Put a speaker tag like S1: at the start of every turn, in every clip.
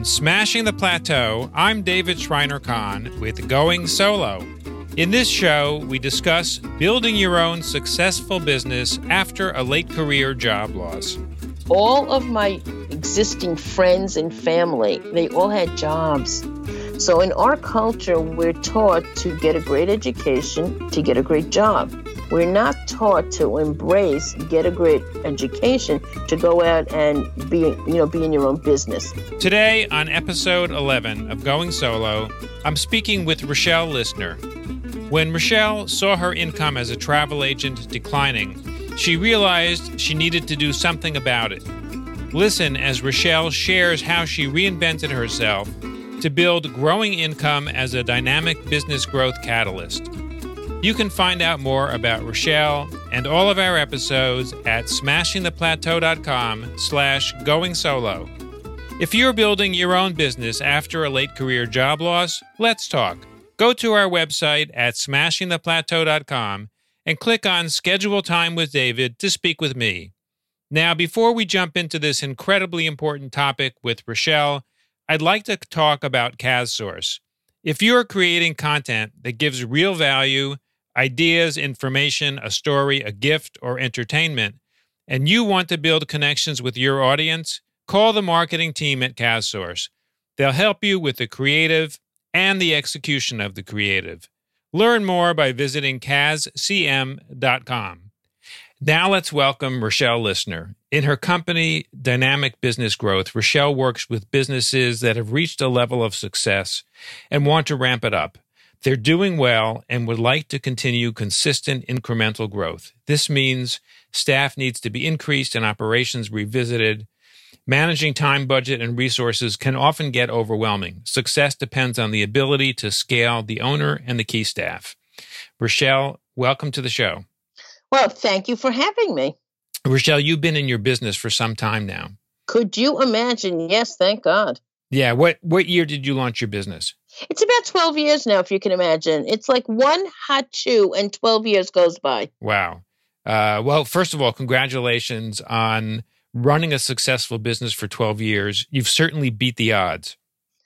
S1: From Smashing the Plateau, I'm David Shriner Cahn with Going Solo. In this show, we discuss building your own successful business after a late career job loss.
S2: All of my existing friends and family, they all had jobs. So in our culture, we're taught to get a great education, to get a great job. We're not taught to embrace, get a great education, to go out and be, you know, be in your own business.
S1: Today on episode 11 of Going Solo, I'm speaking with Rochelle Listener. When Rochelle saw her income as a travel agent declining, she realized she needed to do something about it. Listen as Rochelle shares how she reinvented herself to build growing income as a dynamic business growth catalyst. You can find out more about Rochelle and all of our episodes at smashingtheplateau.com slash going solo. If you're building your own business after a late career job loss, let's talk. Go to our website at smashingtheplateau.com and click on Schedule Time with David to speak with me. Now, before we jump into this incredibly important topic with Rochelle, I'd like to talk about CasSource. If you're creating content that gives real value, ideas, information, a story, a gift, or entertainment, and you want to build connections with your audience, call the marketing team at CasSource. They'll help you with the creative and the execution of the creative. Learn more by visiting cascm.com. Now let's welcome Rochelle Listener. In her company, Dynamic Business Growth, Rochelle works with businesses that have reached a level of success and want to ramp it up. They're doing well and would like to continue consistent incremental growth. This means staff needs to be increased and operations revisited. Managing time, budget, and resources can often get overwhelming. Success depends on the ability to scale the owner and the key staff. Rochelle, welcome to the show.
S2: Well, thank you for having me.
S1: Rochelle, you've been in your business for some time now.
S2: Could you imagine? Yes, thank God.
S1: Yeah. What what year did you launch your business?
S2: It's about 12 years now, if you can imagine. It's like one hot chew and 12 years goes by.
S1: Wow. Uh, well, first of all, congratulations on running a successful business for 12 years. You've certainly beat the odds.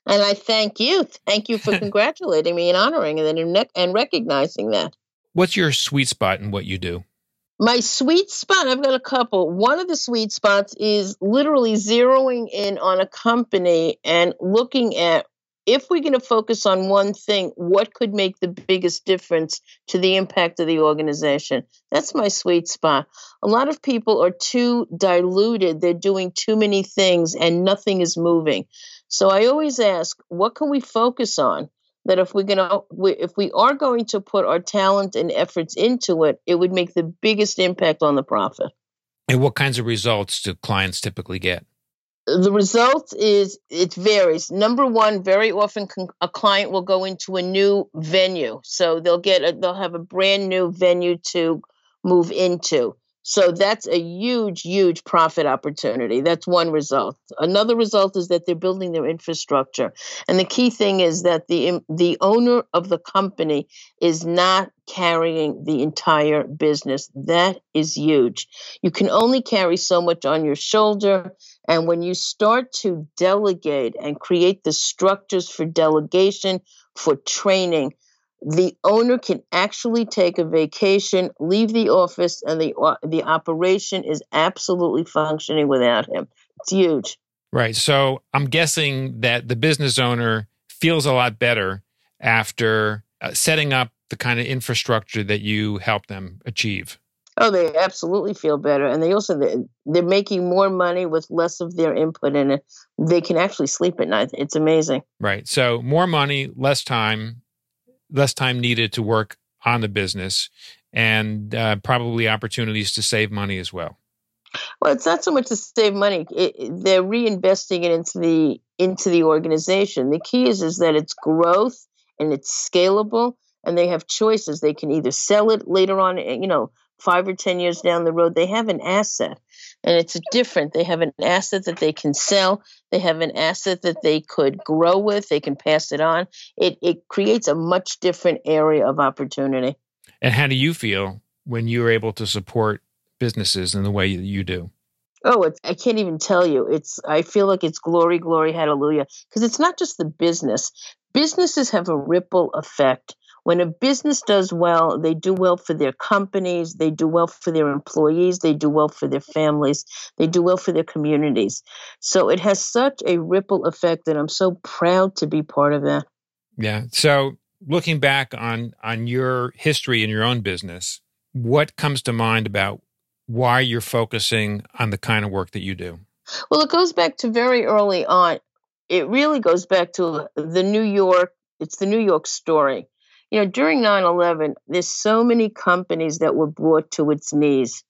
S2: And I thank you. Thank you for congratulating me and honoring and, and recognizing that.
S1: What's your sweet spot in what you do?
S2: My sweet spot, I've got a couple. One of the sweet spots is literally zeroing in on a company and looking at if we're going to focus on one thing, what could make the biggest difference to the impact of the organization? That's my sweet spot. A lot of people are too diluted, they're doing too many things and nothing is moving. So I always ask, what can we focus on? That if we're gonna, if we are going to put our talent and efforts into it, it would make the biggest impact on the profit.
S1: And what kinds of results do clients typically get?
S2: The result is it varies. Number one, very often a client will go into a new venue, so they'll get a, they'll have a brand new venue to move into. So that's a huge, huge profit opportunity. That's one result. Another result is that they're building their infrastructure, and the key thing is that the the owner of the company is not carrying the entire business. That is huge. You can only carry so much on your shoulder, and when you start to delegate and create the structures for delegation, for training, the owner can actually take a vacation, leave the office, and the the operation is absolutely functioning without him. It's huge.
S1: Right. So I'm guessing that the business owner feels a lot better after uh, setting up the kind of infrastructure that you help them achieve.
S2: Oh, they absolutely feel better, and they also they're making more money with less of their input in it. They can actually sleep at night. It's amazing.
S1: Right. So more money, less time, less time needed to work on the business and uh, probably opportunities to save money as well.
S2: Well, it's not so much to save money; it, they're reinvesting it into the into the organization. The key is is that it's growth and it's scalable, and they have choices. They can either sell it later on, eh, you know, five or ten years down the road. They have an asset, and it's different. They have an asset that they can sell. They have an asset that they could grow with. They can pass it on. It it creates a much different area of opportunity.
S1: And how do you feel when you're able to support businesses in the way that you do?
S2: Oh, it's, I can't even tell you. It's I feel like it's glory, glory, hallelujah. Because it's not just the business. Businesses have a ripple effect. When a business does well, they do well for their companies, they do well for their employees, they do well for their families, they do well for their communities. So it has such a ripple effect that I'm so proud to be part of that.
S1: Yeah. So looking back on on your history in your own business, what comes to mind about why you're focusing on the kind of work that you do?
S2: Well, it goes back to very early on. It really goes back to the New York, it's the New York story. You know, during 9 11, there's so many companies that were brought to its knees.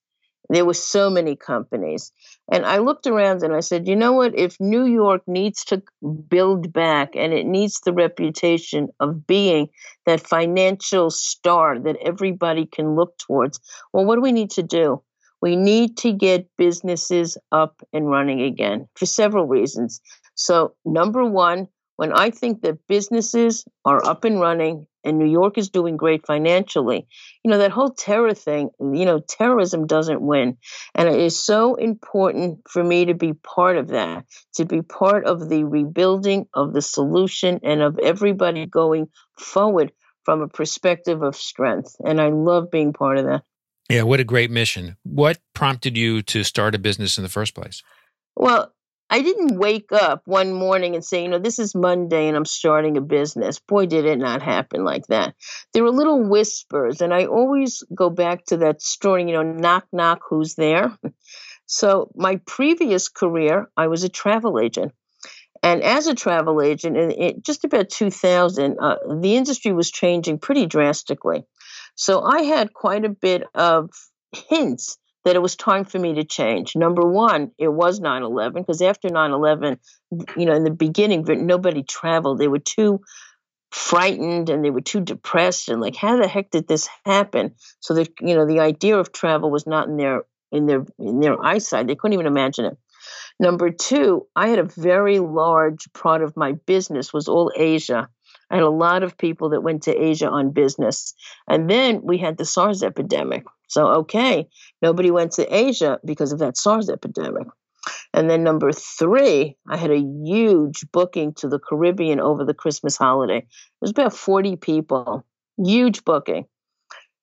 S2: There were so many companies. And I looked around and I said, you know what? If New York needs to build back and it needs the reputation of being that financial star that everybody can look towards, well, what do we need to do? We need to get businesses up and running again for several reasons. So, number one, when I think that businesses are up and running and New York is doing great financially, you know, that whole terror thing, you know, terrorism doesn't win. And it is so important for me to be part of that, to be part of the rebuilding of the solution and of everybody going forward from a perspective of strength. And I love being part of that.
S1: Yeah, what a great mission. What prompted you to start a business in the first place?
S2: Well, I didn't wake up one morning and say, you know, this is Monday and I'm starting a business. Boy, did it not happen like that. There were little whispers, and I always go back to that story, you know, knock, knock, who's there? So, my previous career, I was a travel agent. And as a travel agent, in, in just about 2000, uh, the industry was changing pretty drastically. So, I had quite a bit of hints that it was time for me to change. Number one, it was 9 11, because after 9 11, you know, in the beginning, nobody traveled. They were too frightened and they were too depressed and like how the heck did this happen so that you know the idea of travel was not in their in their in their eyesight they couldn't even imagine it number two i had a very large part of my business was all asia I had a lot of people that went to Asia on business. And then we had the SARS epidemic. So, okay, nobody went to Asia because of that SARS epidemic. And then number three, I had a huge booking to the Caribbean over the Christmas holiday. It was about 40 people, huge booking.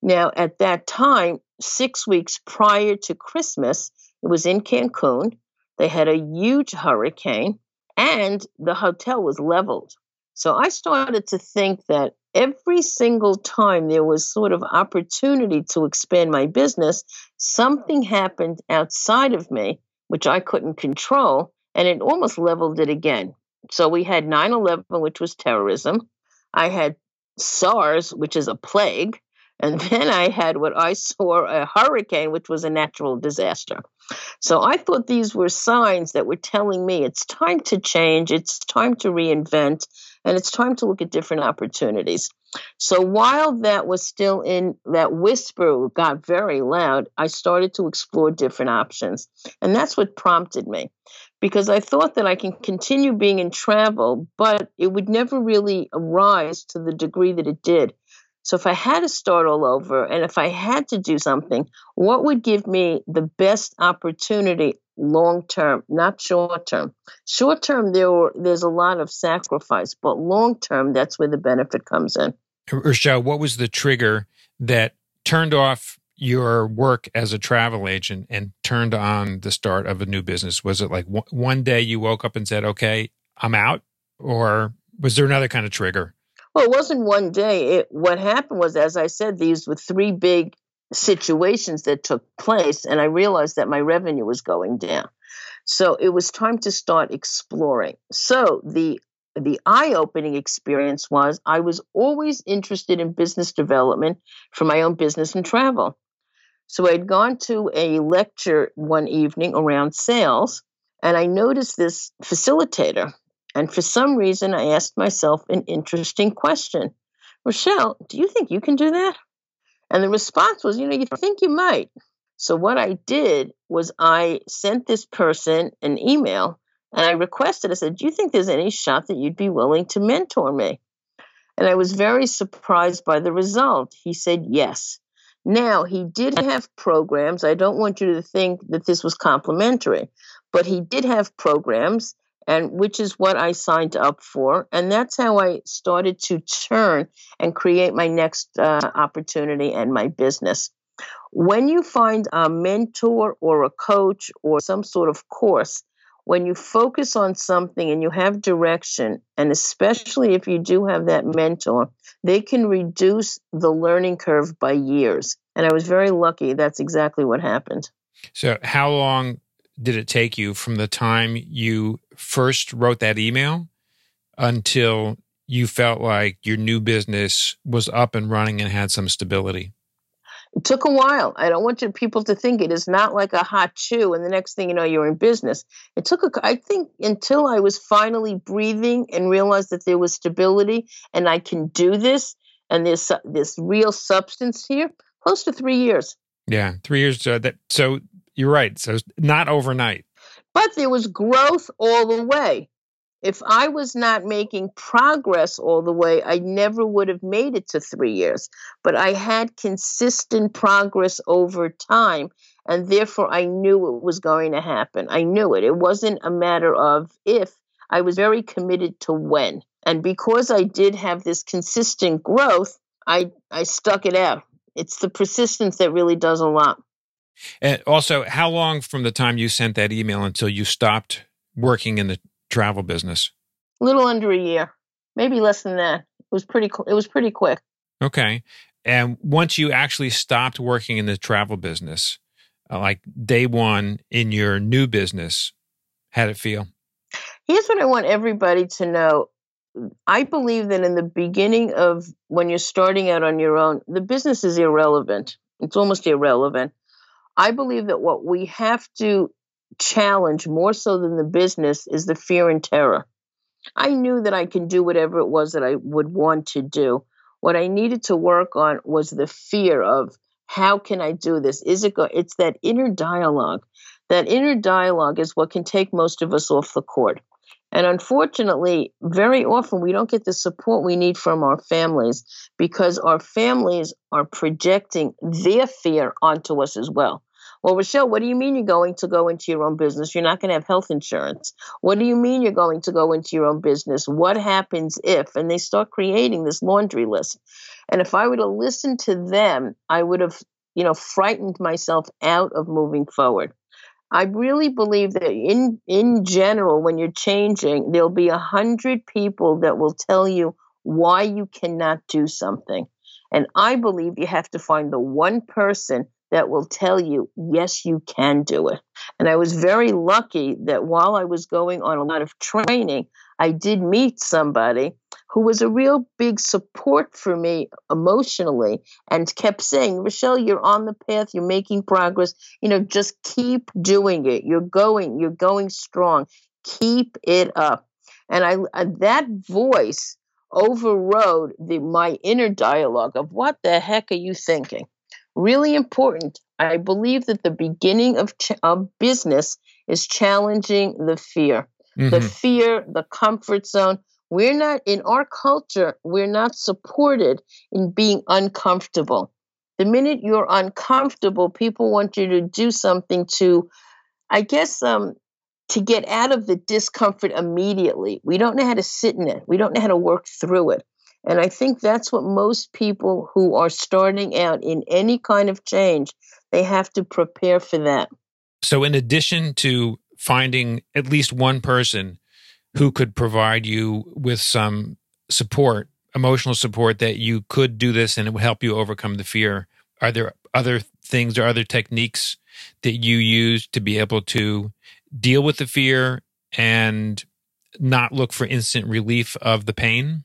S2: Now, at that time, six weeks prior to Christmas, it was in Cancun. They had a huge hurricane and the hotel was leveled. So I started to think that every single time there was sort of opportunity to expand my business, something happened outside of me, which I couldn't control, and it almost leveled it again. So we had 9 11, which was terrorism. I had SARS, which is a plague. And then I had what I saw a hurricane, which was a natural disaster. So I thought these were signs that were telling me it's time to change, it's time to reinvent, and it's time to look at different opportunities. So while that was still in that whisper got very loud, I started to explore different options. And that's what prompted me because I thought that I can continue being in travel, but it would never really rise to the degree that it did. So if I had to start all over and if I had to do something, what would give me the best opportunity long term, not short term? Short term, there were, there's a lot of sacrifice, but long term, that's where the benefit comes in.
S1: Rochelle, what was the trigger that turned off your work as a travel agent and turned on the start of a new business? Was it like one day you woke up and said, okay, I'm out? Or was there another kind of trigger?
S2: Well, it wasn't one day. It, what happened was, as I said, these were three big situations that took place, and I realized that my revenue was going down. So it was time to start exploring. So the the eye-opening experience was I was always interested in business development for my own business and travel. So I'd gone to a lecture one evening around sales, and I noticed this facilitator and for some reason, I asked myself an interesting question Rochelle, do you think you can do that? And the response was, you know, you think you might. So what I did was I sent this person an email and I requested, I said, Do you think there's any shot that you'd be willing to mentor me? And I was very surprised by the result. He said yes. Now, he did have programs. I don't want you to think that this was complimentary, but he did have programs and which is what I signed up for. And that's how I started to turn and create my next uh, opportunity and my business. When you find a mentor or a coach or some sort of course, when you focus on something and you have direction, and especially if you do have that mentor, they can reduce the learning curve by years. And I was very lucky. That's exactly what happened.
S1: So, how long did it take you from the time you first wrote that email until you felt like your new business was up and running and had some stability?
S2: It took a while. I don't want you people to think it is not like a hot chew, and the next thing you know, you're in business. It took a, I think, until I was finally breathing and realized that there was stability and I can do this, and there's this real substance here. Close to three years.
S1: Yeah, three years. Uh, that so you're right. So not overnight.
S2: But there was growth all the way. If I was not making progress all the way, I never would have made it to three years. But I had consistent progress over time. And therefore, I knew it was going to happen. I knew it. It wasn't a matter of if, I was very committed to when. And because I did have this consistent growth, I, I stuck it out. It's the persistence that really does a lot.
S1: And also, how long from the time you sent that email until you stopped working in the travel business?
S2: A little under a year, maybe less than that. It was pretty. It was pretty quick.
S1: Okay. And once you actually stopped working in the travel business, uh, like day one in your new business, how did it feel?
S2: Here's what I want everybody to know. I believe that in the beginning of when you're starting out on your own, the business is irrelevant. It's almost irrelevant. I believe that what we have to challenge more so than the business is the fear and terror. I knew that I can do whatever it was that I would want to do. What I needed to work on was the fear of how can I do this? Is it go? It's that inner dialogue. That inner dialogue is what can take most of us off the court. And unfortunately, very often we don't get the support we need from our families because our families are projecting their fear onto us as well. Well, Rochelle, what do you mean you're going to go into your own business? You're not going to have health insurance. What do you mean you're going to go into your own business? What happens if? And they start creating this laundry list. And if I were to listen to them, I would have, you know, frightened myself out of moving forward. I really believe that in in general, when you're changing, there'll be a hundred people that will tell you why you cannot do something. And I believe you have to find the one person that will tell you, yes, you can do it. And I was very lucky that while I was going on a lot of training, I did meet somebody who was a real big support for me emotionally and kept saying, Rochelle, you're on the path, you're making progress. You know, just keep doing it. You're going, you're going strong. Keep it up. And I uh, that voice overrode the my inner dialogue of what the heck are you thinking? Really important. I believe that the beginning of, ch- of business is challenging the fear, mm-hmm. the fear, the comfort zone. We're not in our culture, we're not supported in being uncomfortable. The minute you're uncomfortable, people want you to do something to, I guess, um, to get out of the discomfort immediately. We don't know how to sit in it. We don't know how to work through it. And I think that's what most people who are starting out in any kind of change, they have to prepare for that.
S1: So, in addition to finding at least one person who could provide you with some support, emotional support that you could do this and it would help you overcome the fear, are there other things or other techniques that you use to be able to deal with the fear and not look for instant relief of the pain?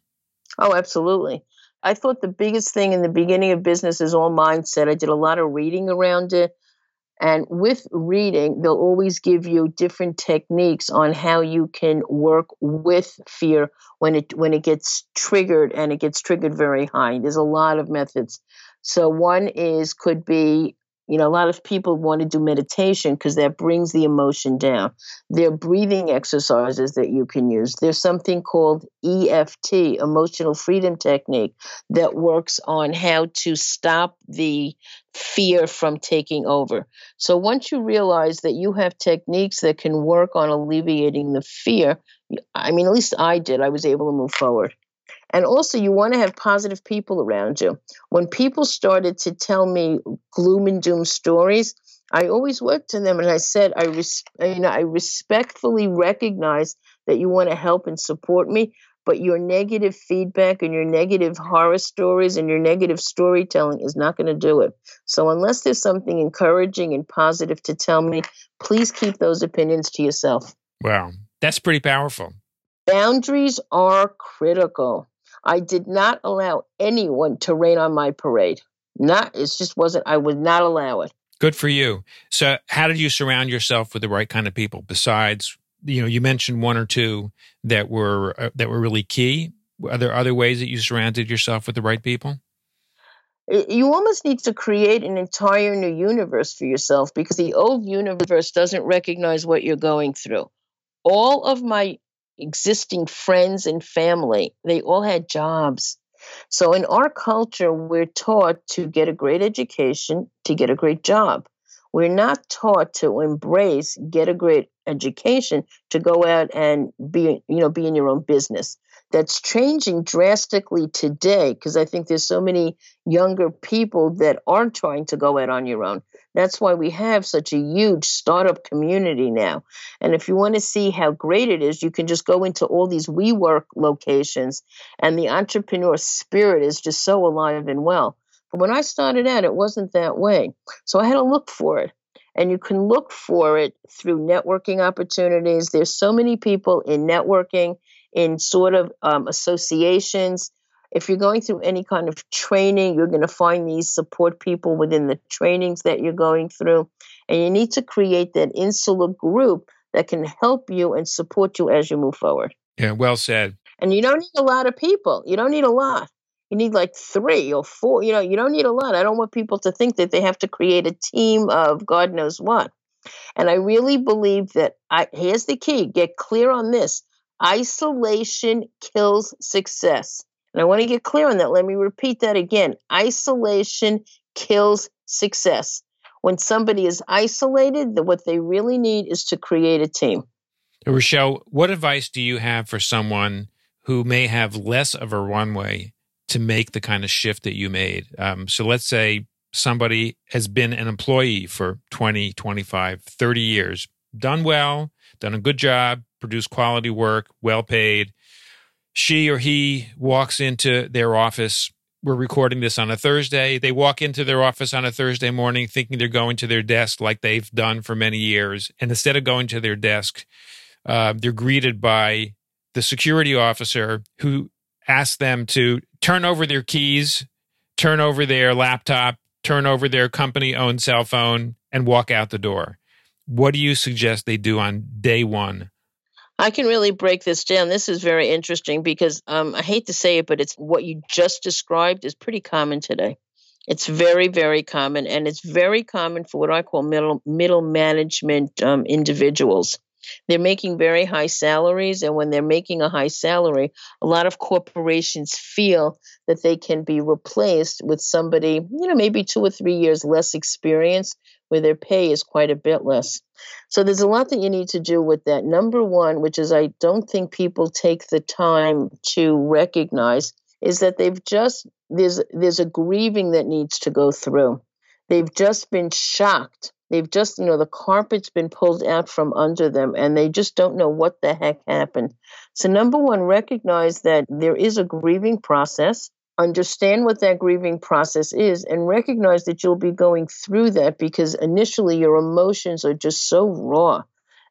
S2: Oh, absolutely. I thought the biggest thing in the beginning of business is all mindset. I did a lot of reading around it. And with reading, they'll always give you different techniques on how you can work with fear when it when it gets triggered and it gets triggered very high. There's a lot of methods. So one is could be You know, a lot of people want to do meditation because that brings the emotion down. There are breathing exercises that you can use. There's something called EFT, Emotional Freedom Technique, that works on how to stop the fear from taking over. So once you realize that you have techniques that can work on alleviating the fear, I mean, at least I did, I was able to move forward. And also, you want to have positive people around you. When people started to tell me gloom and doom stories, I always went to them and I said, I, res- you know, I respectfully recognize that you want to help and support me, but your negative feedback and your negative horror stories and your negative storytelling is not going to do it. So, unless there's something encouraging and positive to tell me, please keep those opinions to yourself.
S1: Wow, that's pretty powerful.
S2: Boundaries are critical. I did not allow anyone to rain on my parade. Not, it just wasn't, I would not allow it.
S1: Good for you. So, how did you surround yourself with the right kind of people besides, you know, you mentioned one or two that were uh, that were really key. Are there other ways that you surrounded yourself with the right people?
S2: You almost need to create an entire new universe for yourself because the old universe doesn't recognize what you're going through. All of my existing friends and family, they all had jobs. So in our culture, we're taught to get a great education, to get a great job. We're not taught to embrace, get a great education, to go out and be, you know, be in your own business. That's changing drastically today because I think there's so many younger people that aren't trying to go out on your own. That's why we have such a huge startup community now. And if you want to see how great it is, you can just go into all these WeWork locations, and the entrepreneur spirit is just so alive and well. But when I started out, it wasn't that way. So I had to look for it. And you can look for it through networking opportunities. There's so many people in networking, in sort of um, associations if you're going through any kind of training, you're going to find these support people within the trainings that you're going through. And you need to create that insular group that can help you and support you as you move forward.
S1: Yeah, well said.
S2: And you don't need a lot of people. You don't need a lot. You need like three or four. You know, you don't need a lot. I don't want people to think that they have to create a team of God knows what. And I really believe that I here's the key get clear on this isolation kills success. And I want to get clear on that. Let me repeat that again. Isolation kills success. When somebody is isolated, what they really need is to create a team.
S1: Rochelle, what advice do you have for someone who may have less of a runway to make the kind of shift that you made? Um, so let's say somebody has been an employee for 20, 25, 30 years, done well, done a good job, produced quality work, well paid, she or he walks into their office. We're recording this on a Thursday. They walk into their office on a Thursday morning thinking they're going to their desk like they've done for many years. And instead of going to their desk, uh, they're greeted by the security officer who asks them to turn over their keys, turn over their laptop, turn over their company owned cell phone, and walk out the door. What do you suggest they do on day one
S2: I can really break this down. This is very interesting because um, I hate to say it, but it's what you just described is pretty common today. It's very, very common, and it's very common for what I call middle middle management um, individuals. They're making very high salaries, and when they're making a high salary, a lot of corporations feel that they can be replaced with somebody, you know, maybe two or three years less experience, where their pay is quite a bit less. So there's a lot that you need to do with that. Number one, which is I don't think people take the time to recognize, is that they've just there's there's a grieving that needs to go through. They've just been shocked. They've just, you know, the carpet's been pulled out from under them and they just don't know what the heck happened. So, number one, recognize that there is a grieving process understand what that grieving process is and recognize that you'll be going through that because initially your emotions are just so raw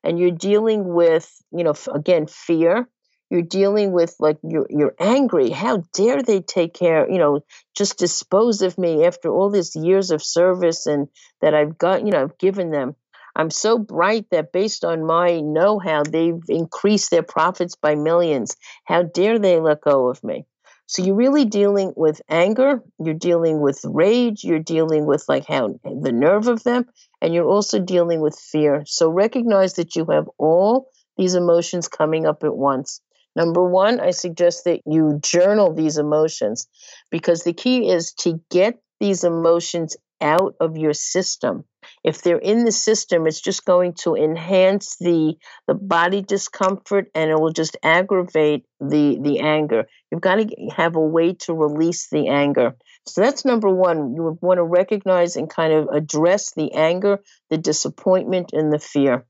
S2: and you're dealing with you know again fear. You're dealing with like you're you're angry. How dare they take care you know just dispose of me after all these years of service and that I've got you know I've given them. I'm so bright that based on my know-how they've increased their profits by millions. How dare they let go of me So you're really dealing with anger, you're dealing with rage, you're dealing with like how the nerve of them, and you're also dealing with fear. So recognize that you have all these emotions coming up at once. Number one, I suggest that you journal these emotions because the key is to get these emotions out of your system. If they're in the system, it's just going to enhance the the body discomfort and it will just aggravate the the anger. You've got to have a way to release the anger. So that's number one. You want to recognize and kind of address the anger, the disappointment, and the fear.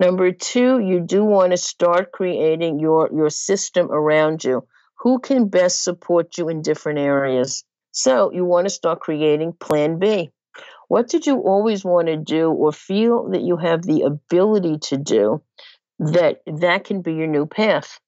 S2: Number two, you do want to start creating your, your system around you. Who can best support you in different areas? So you want to start creating plan B. What did you always want to do or feel that you have the ability to do that that can be your new path?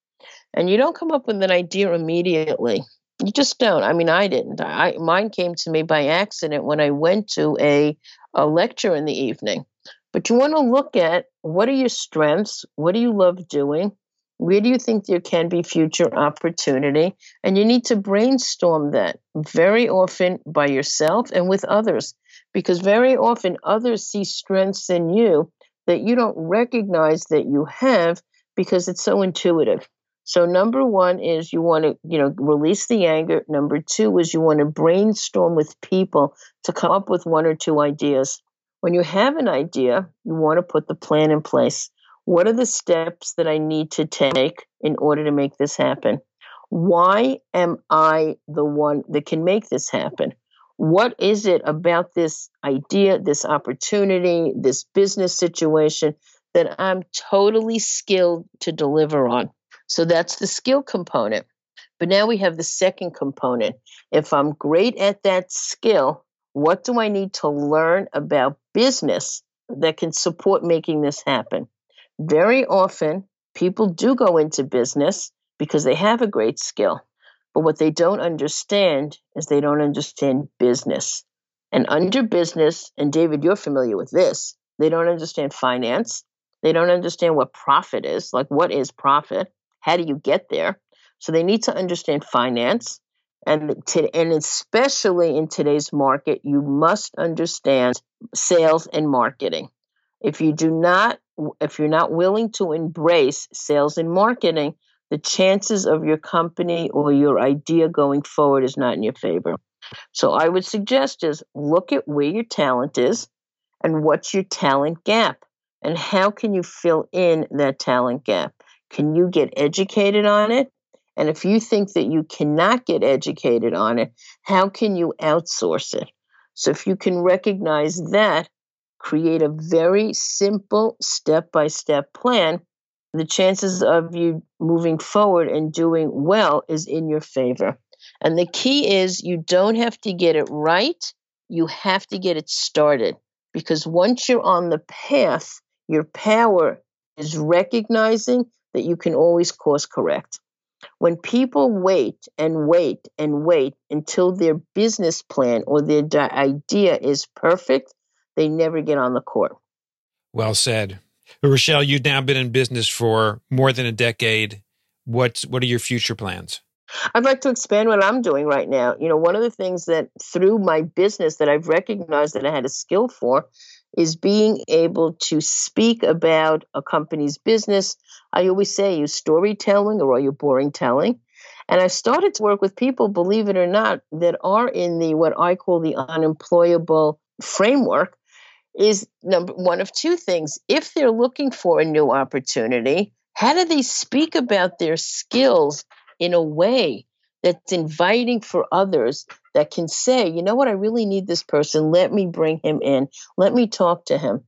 S2: And you don't come up with an idea immediately. You just don't. I mean, I didn't. I mine came to me by accident when I went to a a lecture in the evening. But you want to look at what are your strengths? What do you love doing? Where do you think there can be future opportunity? And you need to brainstorm that very often by yourself and with others, because very often others see strengths in you that you don't recognize that you have because it's so intuitive. So number one is you want to, you know, release the anger. Number two is you want to brainstorm with people to come up with one or two ideas. When you have an idea, you want to put the plan in place. What are the steps that I need to take in order to make this happen? Why am I the one that can make this happen? What is it about this idea, this opportunity, this business situation that I'm totally skilled to deliver on? So that's the skill component. But now we have the second component. If I'm great at that skill, what do I need to learn about business that can support making this happen? Very often, people do go into business because they have a great skill. But what they don't understand is they don't understand business. And under business, and David, you're familiar with this, they don't understand finance. They don't understand what profit is. Like, what is profit? How do you get there? So they need to understand finance. And, to, and especially in today's market, you must understand sales and marketing. If you do not, if you're not willing to embrace sales and marketing, the chances of your company or your idea going forward is not in your favor. So I would suggest is look at where your talent is and what's your talent gap and how can you fill in that talent gap? Can you get educated on it? And if you think that you cannot get educated on it, how can you outsource it? So if you can recognize that, create a very simple step by step plan, the chances of you moving forward and doing well is in your favor. And the key is you don't have to get it right, you have to get it started. Because once you're on the path, your power is recognizing that you can always course correct. When people wait and wait and wait until their business plan or their idea is perfect, they never get on the court.
S1: Well said. Rochelle, you've now been in business for more than a decade. What's what are your future plans?
S2: I'd like to expand what I'm doing right now. You know, one of the things that through my business that I've recognized that I had a skill for is being able to speak about a company's business. I always say, you storytelling or are you boring telling? And I've started to work with people, believe it or not, that are in the what I call the unemployable framework. Is number one of two things. If they're looking for a new opportunity, how do they speak about their skills in a way that's inviting for others that can say, you know what, I really need this person. Let me bring him in. Let me talk to him.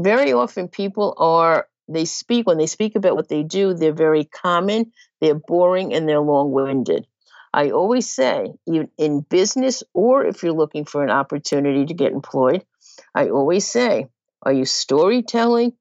S2: Very often, people are, they speak, when they speak about what they do, they're very common, they're boring, and they're long winded. I always say, in business or if you're looking for an opportunity to get employed, I always say, are you storytelling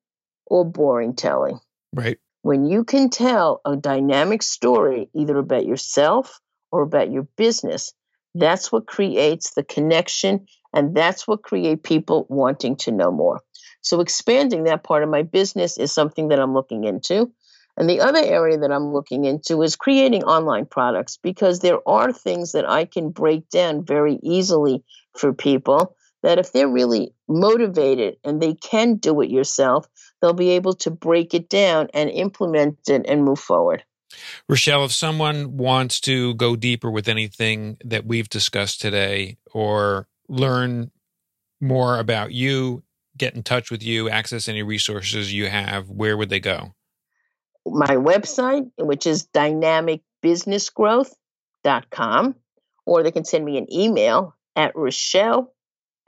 S2: or boring telling?
S1: Right.
S2: When you can tell a dynamic story, either about yourself or about your business, that's what creates the connection and that's what create people wanting to know more. So expanding that part of my business is something that I'm looking into. And the other area that I'm looking into is creating online products because there are things that I can break down very easily for people that if they're really motivated and they can do it yourself, they'll be able to break it down and implement it and move forward.
S1: Rochelle, if someone wants to go deeper with anything that we've discussed today or learn more about you, get in touch with you, access any resources you have, where would they go?
S2: My website, which is dynamicbusinessgrowth.com, or they can send me an email at Rochelle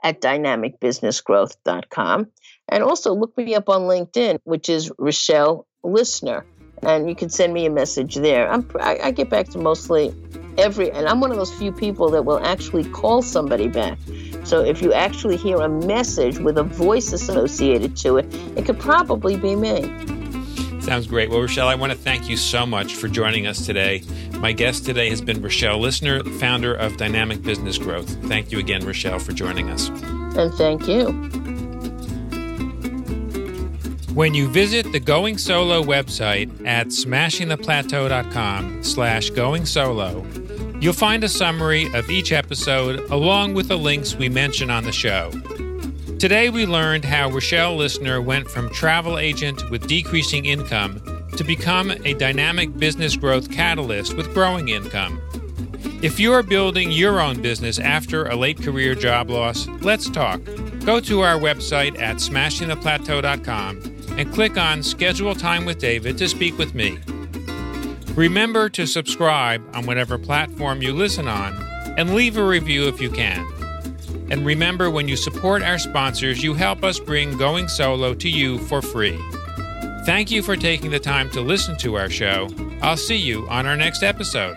S2: at dynamicbusinessgrowth.com. And also look me up on LinkedIn, which is Rochelle Listener. And you can send me a message there. I'm, I, I get back to mostly every, and I'm one of those few people that will actually call somebody back. So if you actually hear a message with a voice associated to it, it could probably be me.
S1: Sounds great. Well, Rochelle, I want to thank you so much for joining us today. My guest today has been Rochelle Listener, founder of Dynamic Business Growth. Thank you again, Rochelle, for joining us.
S2: And thank you.
S1: When you visit the Going Solo website at smashingtheplateau.com slash going solo, you'll find a summary of each episode along with the links we mention on the show. Today we learned how Rochelle Listener went from travel agent with decreasing income to become a dynamic business growth catalyst with growing income. If you are building your own business after a late career job loss, let's talk. Go to our website at smashingtheplateau.com and click on Schedule Time with David to speak with me. Remember to subscribe on whatever platform you listen on and leave a review if you can. And remember, when you support our sponsors, you help us bring Going Solo to you for free. Thank you for taking the time to listen to our show. I'll see you on our next episode.